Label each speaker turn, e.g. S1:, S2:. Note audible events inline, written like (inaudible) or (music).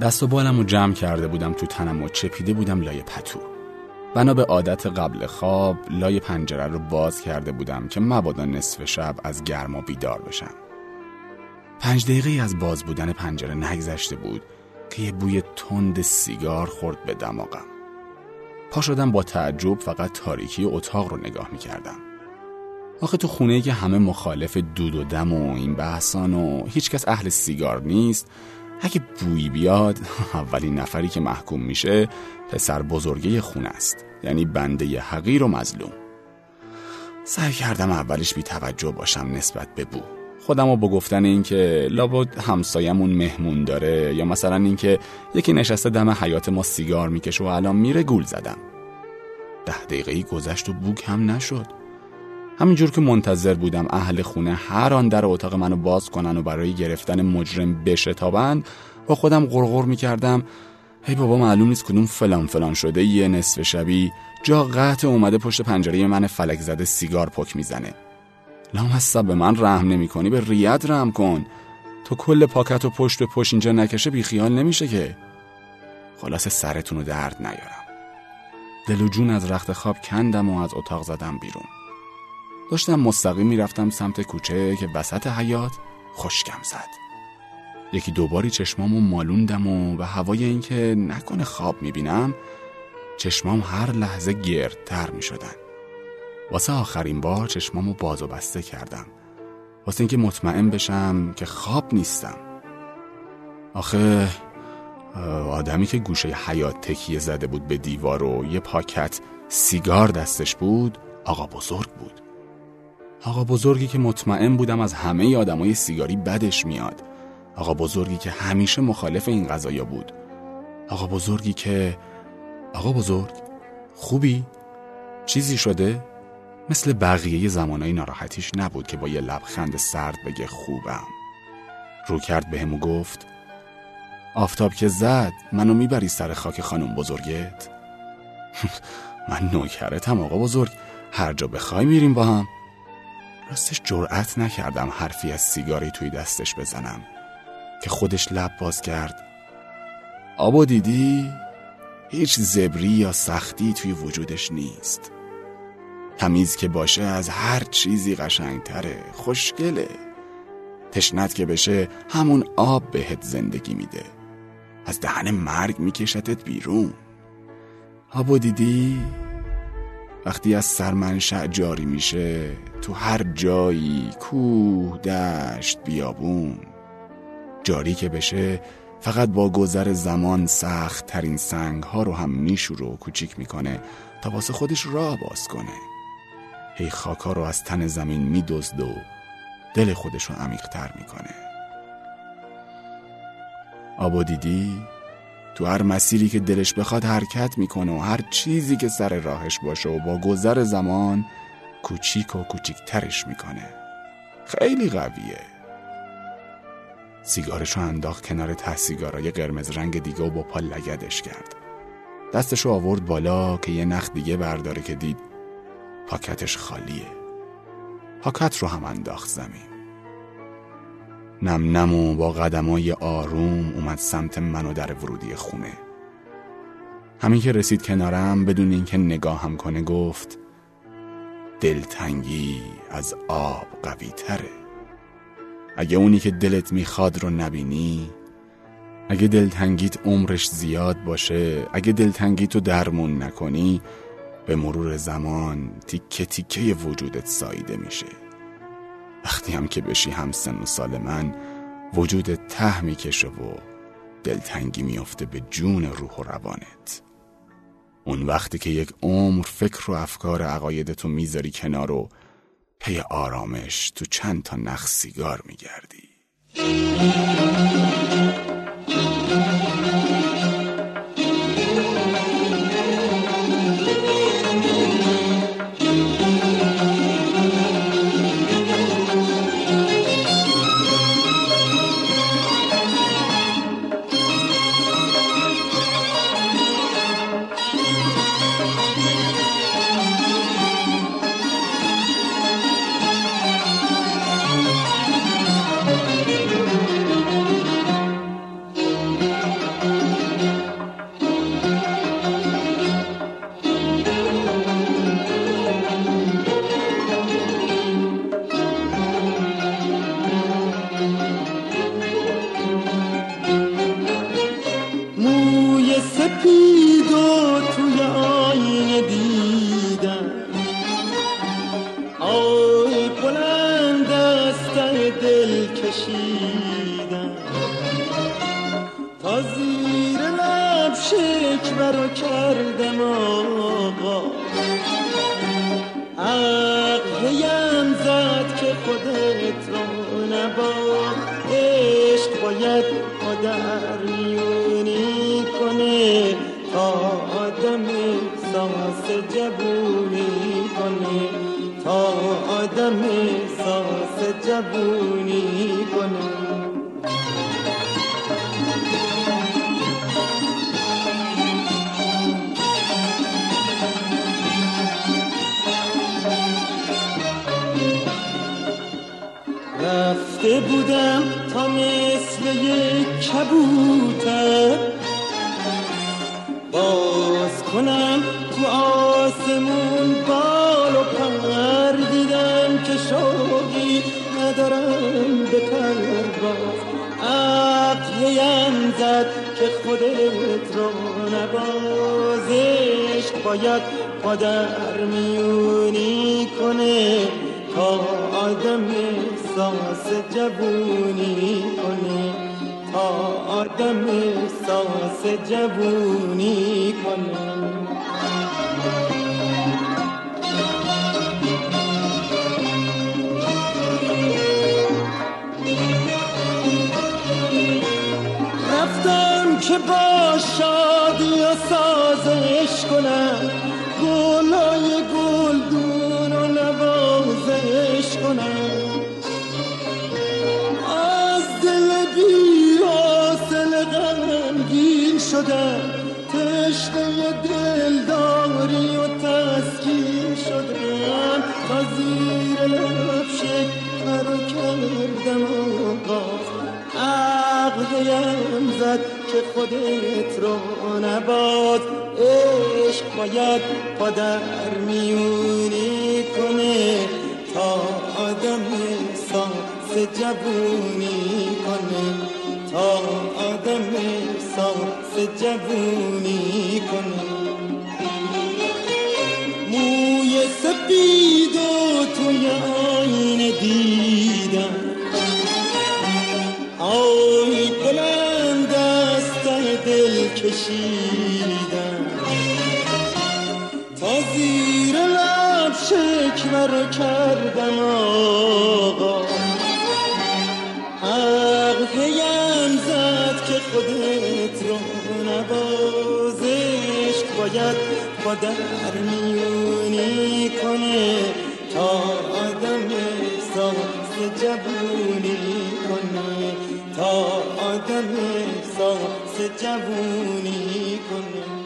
S1: دست و بالم رو جمع کرده بودم تو تنم و چپیده بودم لای پتو. بنا به عادت قبل خواب لای پنجره رو باز کرده بودم که مبادا نصف شب از گرما بیدار بشم. پنج دقیقه از باز بودن پنجره نگذشته بود که یه بوی تند سیگار خورد به دماغم. پا شدم با تعجب فقط تاریکی اتاق رو نگاه می کردم آخه تو خونه که همه مخالف دود و دم و این بحثان و هیچکس اهل سیگار نیست اگه بویی بیاد (laughs) اولین نفری که محکوم میشه پسر بزرگه خونه است. یعنی بنده حقیر و مظلوم. سعی کردم اولش بی توجه باشم نسبت به بو. خودم رو با گفتن اینکه لابد همسایمون مهمون داره یا مثلا اینکه یکی نشسته دم حیات ما سیگار می‌کشه و الان میره گول زدم. ده دقیقه گذشت و بو هم نشد. همینجور که منتظر بودم اهل خونه هر آن در اتاق منو باز کنن و برای گرفتن مجرم بشتابند با خودم غرغر می‌کردم. هی بابا معلوم نیست کدوم فلان فلان شده یه نصف شبی جا قطع اومده پشت پنجره من فلک زده سیگار پک می‌زنه. لام هستا به من رحم نمی کنی به ریت رحم کن. تو کل پاکت و پشت و پشت اینجا نکشه بیخیال نمیشه که. خلاص سرتون رو درد نیارم. دل و جون از رخت خواب کندم و از اتاق زدم بیرون. داشتم مستقیم می‌رفتم سمت کوچه که وسط حیات خشکم زد. یکی دوباری چشمامو مالوندم و به هوای اینکه نکنه خواب می‌بینم چشمام هر لحظه گردتر می‌شدن. واسه آخرین بار چشمامو باز و بسته کردم. واسه اینکه مطمئن بشم که خواب نیستم. آخه آدمی که گوشه حیات تکیه زده بود به دیوار و یه پاکت سیگار دستش بود آقا بزرگ بود. آقا بزرگی که مطمئن بودم از همه آدمای سیگاری بدش میاد. آقا بزرگی که همیشه مخالف این قضایا بود. آقا بزرگی که آقا بزرگ خوبی؟ چیزی شده؟ مثل بقیه زمانای ناراحتیش نبود که با یه لبخند سرد بگه خوبم. رو کرد بهم و گفت آفتاب که زد منو می‌بری سر خاک خانم بزرگت؟ (laughs) من نوکرتم آقا بزرگ هر جا بخوای میریم با هم. راستش جرأت نکردم حرفی از سیگاری توی دستش بزنم. که خودش لب باز کرد. آبا دیدی؟ هیچ زبری یا سختی توی وجودش نیست. تمیز که باشه از هر چیزی قشنگتره. خوشگله. تشنت که بشه همون آب بهت زندگی میده. از دهن مرگ میکشتت بیرون. آبا دیدی؟ وقتی از سرمنشأ جاری میشه تو هر جایی کوه دشت بیابون جاری که بشه فقط با گذر زمان سخت ترین سنگ ها رو هم میشوره و کوچیک می‌کنه تا واسه خودش راه باز کنه. هی خاکا رو از تن زمین میدزد و دل خودش رو عمیقتر می‌کنه. آبا دیدی تو هر مسیری که دلش بخواد حرکت می‌کنه و هر چیزی که سر راهش باشه و با گذر زمان کوچیک و کوچیکترش می‌کنه. خیلی قویه. سیگارش رو انداخت کنار ته سیگارای قرمز رنگ دیگه و با پا لگدش کرد. دستش رو آورد بالا که یه نخ دیگه برداره که دید پاکتش خالیه. پاکت رو هم انداخت زمین. نم نم و با قدمای آروم اومد سمت من و در ورودی خونه. همین که رسید کنارم بدون اینکه نگاهم کنه گفت دلتنگی از آب قوی تره. اگه اونی که دلت می‌خواد رو نبینی اگه دلتنگیت عمرش زیاد باشه اگه دلتنگیتو رو درمون نکنی به مرور زمان تیکه تیکه وجودت سایده میشه. وقتی هم که بشی هم سن و سال من وجودت ته می‌کشه و دلتنگی میافته به جون روح و روانت. اون وقتی که یک عمر فکر و افکار عقایدتو می‌ذاری کنار و پی آرامش تو چند تا نخ سیگار میگردی.
S2: تا زیر لب شکر کردم آقا. عقلیم زد که خودت رو نبا عشق باید مادر میونی کنه. تا آدم ساس جبونی کنه. تا آدم ساس جبونی کنه. رفته بودم تا مثل یک کبوتر. باز کنم تو آسمون بال و پر دیدم که شوقی ندارم به پرواز. عقلیم زد که خودت رو نبازش. باید پادر میونی کنه. تا آدم احساس جوونی کنه. تا آدم احساس جوونی کنه. رفتم که با شادی و سازش کنم. عقلیم زد که خودت رو نباد عشق باید پادر میونی کنه تا آدم ساس جوونی کنه. تا آدم ساس جوونی کنه. موی سپید کشیدم. تا زیر لب شکر کردم آقا. عقلیم زد که خودت رو نبازش باید پادر میونی کنه تا آدم احساس جوونی کنه. تا آدم احساس جوونی کنه